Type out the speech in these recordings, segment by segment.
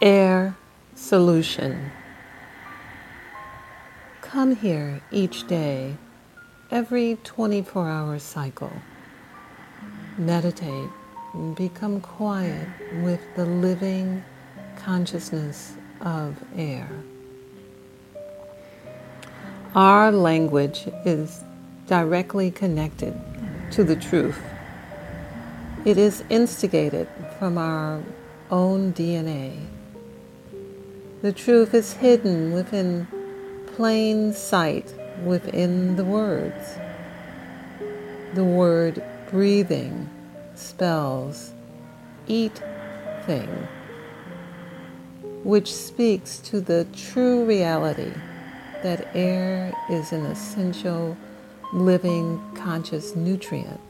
Air Solution. Come here each day, every 24 hour cycle. Meditate become quiet with the living consciousness of air. Our language is directly connected to the truth. It is instigated from our own DNA. The truth is hidden within plain sight within the words. The word breathing spells eat thing, which speaks to the true reality that air is an essential living conscious nutrient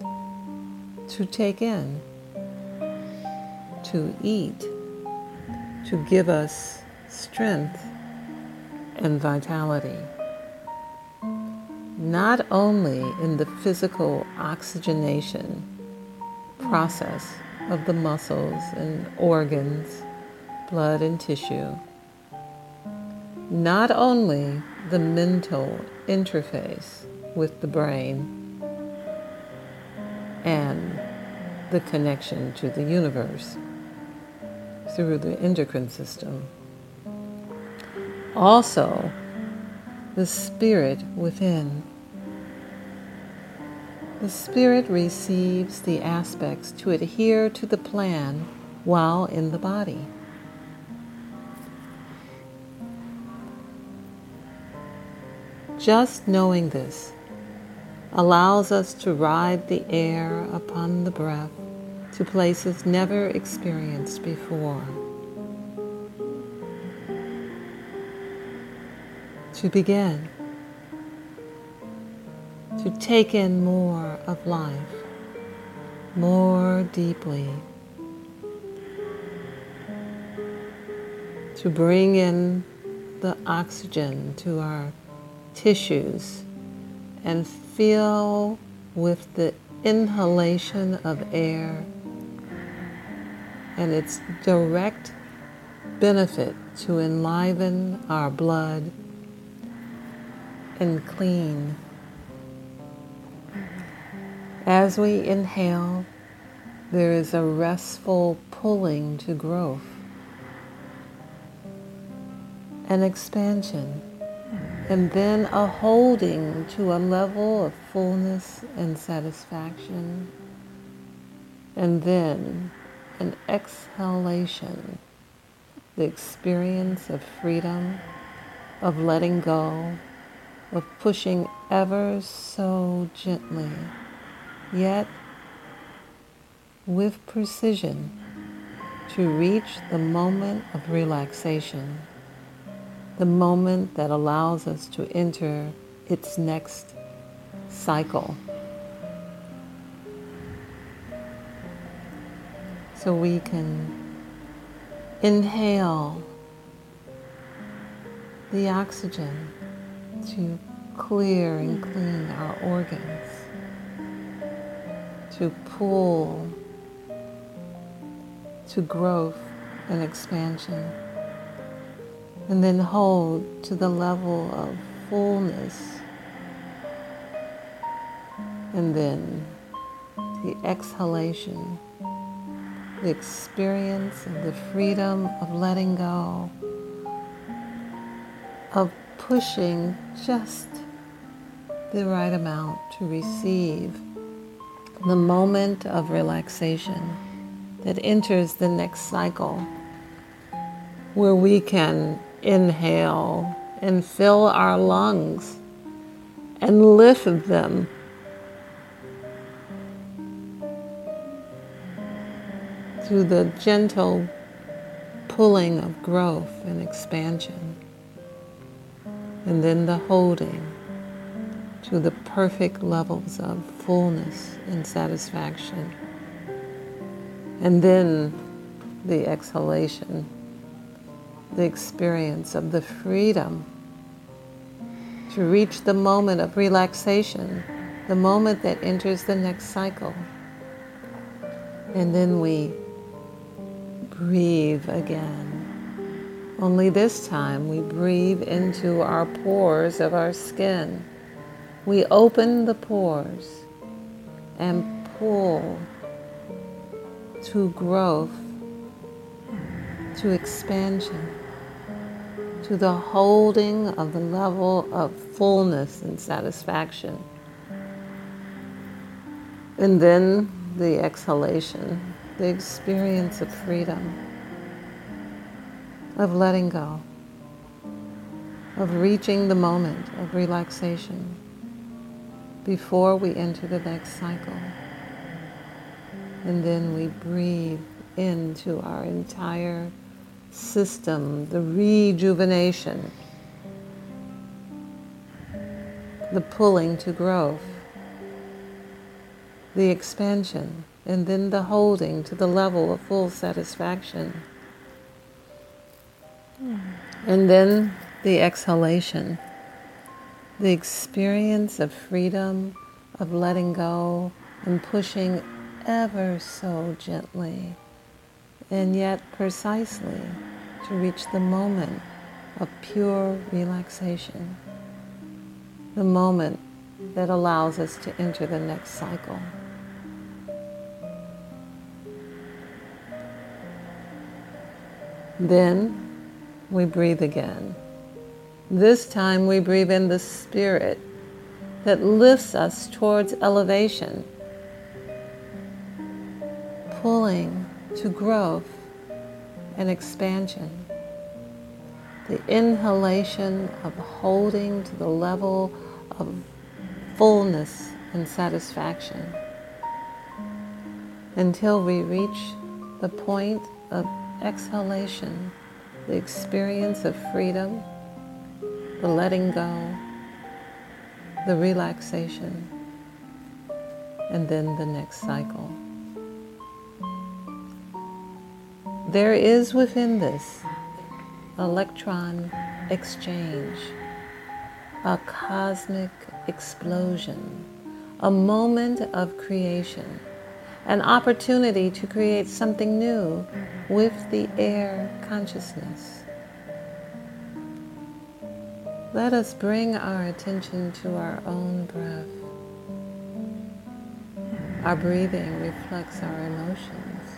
to take in, to eat, to give us strength and vitality. Not only in the physical oxygenation process of the muscles and organs, blood and tissue, not only the mental interface with the brain and the connection to the universe through the endocrine system. Also, the spirit within. The spirit receives the aspects to adhere to the plan while in the body. Just knowing this allows us to ride the air upon the breath to places never experienced before. To begin, to take in more of life, more deeply, to bring in the oxygen to our tissues and feel with the inhalation of air and its direct benefit to enliven our blood and clean. As we inhale, there is a restful pulling to growth, an expansion and then a holding to a level of fullness and satisfaction, and then an exhalation, the experience of freedom, of letting go, of pushing ever so gently, yet with precision to reach the moment of relaxation the moment that allows us to enter its next cycle. So we can inhale the oxygen to clear and clean our organs, to pull to growth and expansion and then hold to the level of fullness. And then the exhalation, the experience of the freedom of letting go, of pushing just the right amount to receive the moment of relaxation that enters the next cycle where we can inhale and fill our lungs and lift them. Through the gentle pulling of growth and expansion, and then the holding to the perfect levels of fullness and satisfaction, and then the exhalation the experience of the freedom to reach the moment of relaxation, the moment that enters the next cycle. And then we breathe again Only this time we breathe into our pores of our skin. We open the pores and pull to growth, to expansion, to the holding of the level of fullness and satisfaction. And then the exhalation, the experience of freedom, of letting go, of reaching the moment of relaxation before we enter the next cycle. And then we breathe into our entire system, the rejuvenation, the pulling to growth the expansion, and then the holding to the level of full satisfaction. And then the exhalation, the experience of freedom, of letting go and pushing ever so gently and yet precisely to reach the moment of pure relaxation, the moment that allows us to enter the next cycle. Then we breathe again. This time we breathe in the spirit that lifts us towards elevation, pulling to growth and expansion. The inhalation of holding to the level of fullness and satisfaction until we reach the point of exhalation, the experience of freedom, the letting go, the relaxation, and then the next cycle. There is within this electron exchange, a cosmic explosion, a moment of creation an opportunity to create something new with the air consciousness. Let us bring our attention to our own breath. Our breathing reflects our emotions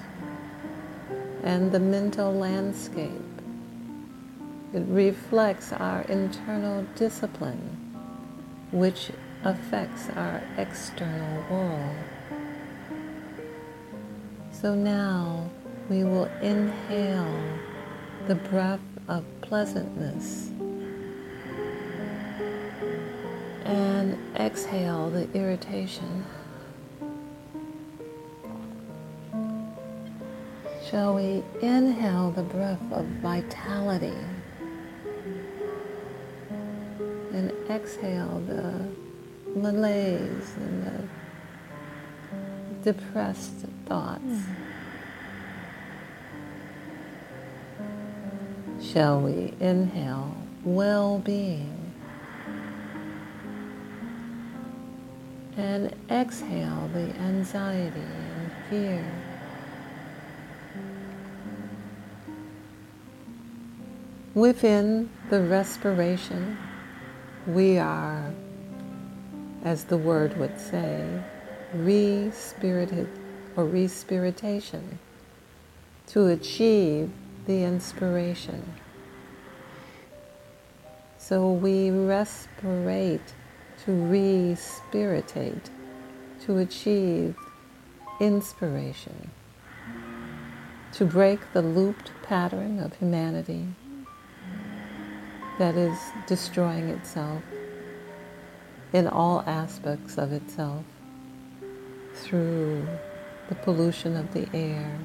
and the mental landscape. It reflects our internal discipline, which affects our external world. So now we will inhale the breath of pleasantness and exhale the irritation. Shall we inhale the breath of vitality and exhale the malaise and the depressed thoughts. Shall we inhale well being and exhale the anxiety and fear? Within the respiration, we are, as the word would say, re-spirited or respiritation to achieve the inspiration. So we respirate to respiritate to achieve inspiration, to break the looped pattern of humanity that is destroying itself in all aspects of itself through the pollution of the air,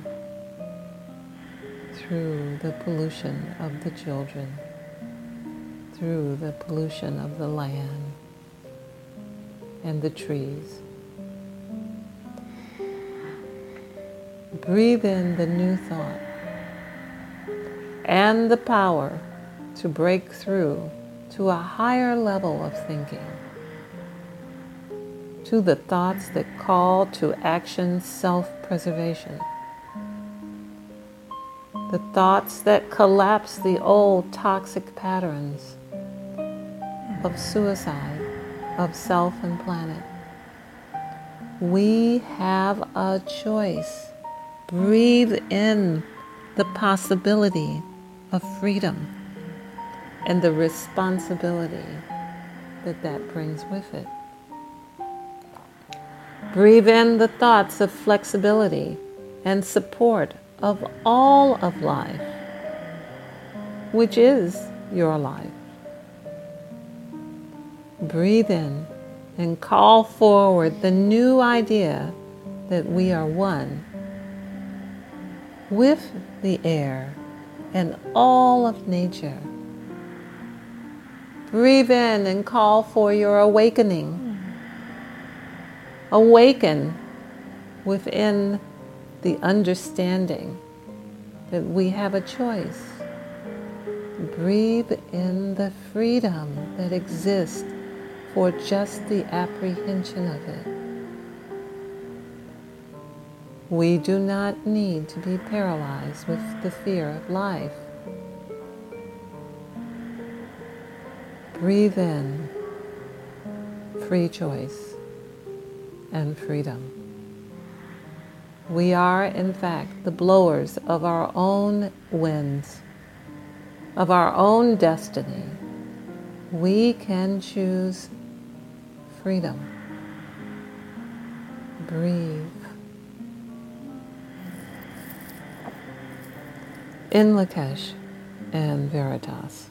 through the pollution of the children, through the pollution of the land and the trees. Breathe in the new thought and the power to break through to a higher level of thinking to the thoughts that call to action self preservation. the thoughts that collapse the old toxic patterns of suicide, of self and planet. We have a choice. Breathe in the possibility of freedom and the responsibility that that brings with it. Breathe in the thoughts of flexibility and support of all of life, which is your life. Breathe in and call forward the new idea that we are one with the air and all of nature. Breathe in and call for your awakening. Awaken within the understanding that we have a choice. Breathe in the freedom that exists for just the apprehension of it. We do not need to be paralyzed with the fear of life. Breathe in free choice and freedom. We are, in fact, the blowers of our own winds, of our own destiny. We can choose freedom. Breathe. In Lakesh and Veritas.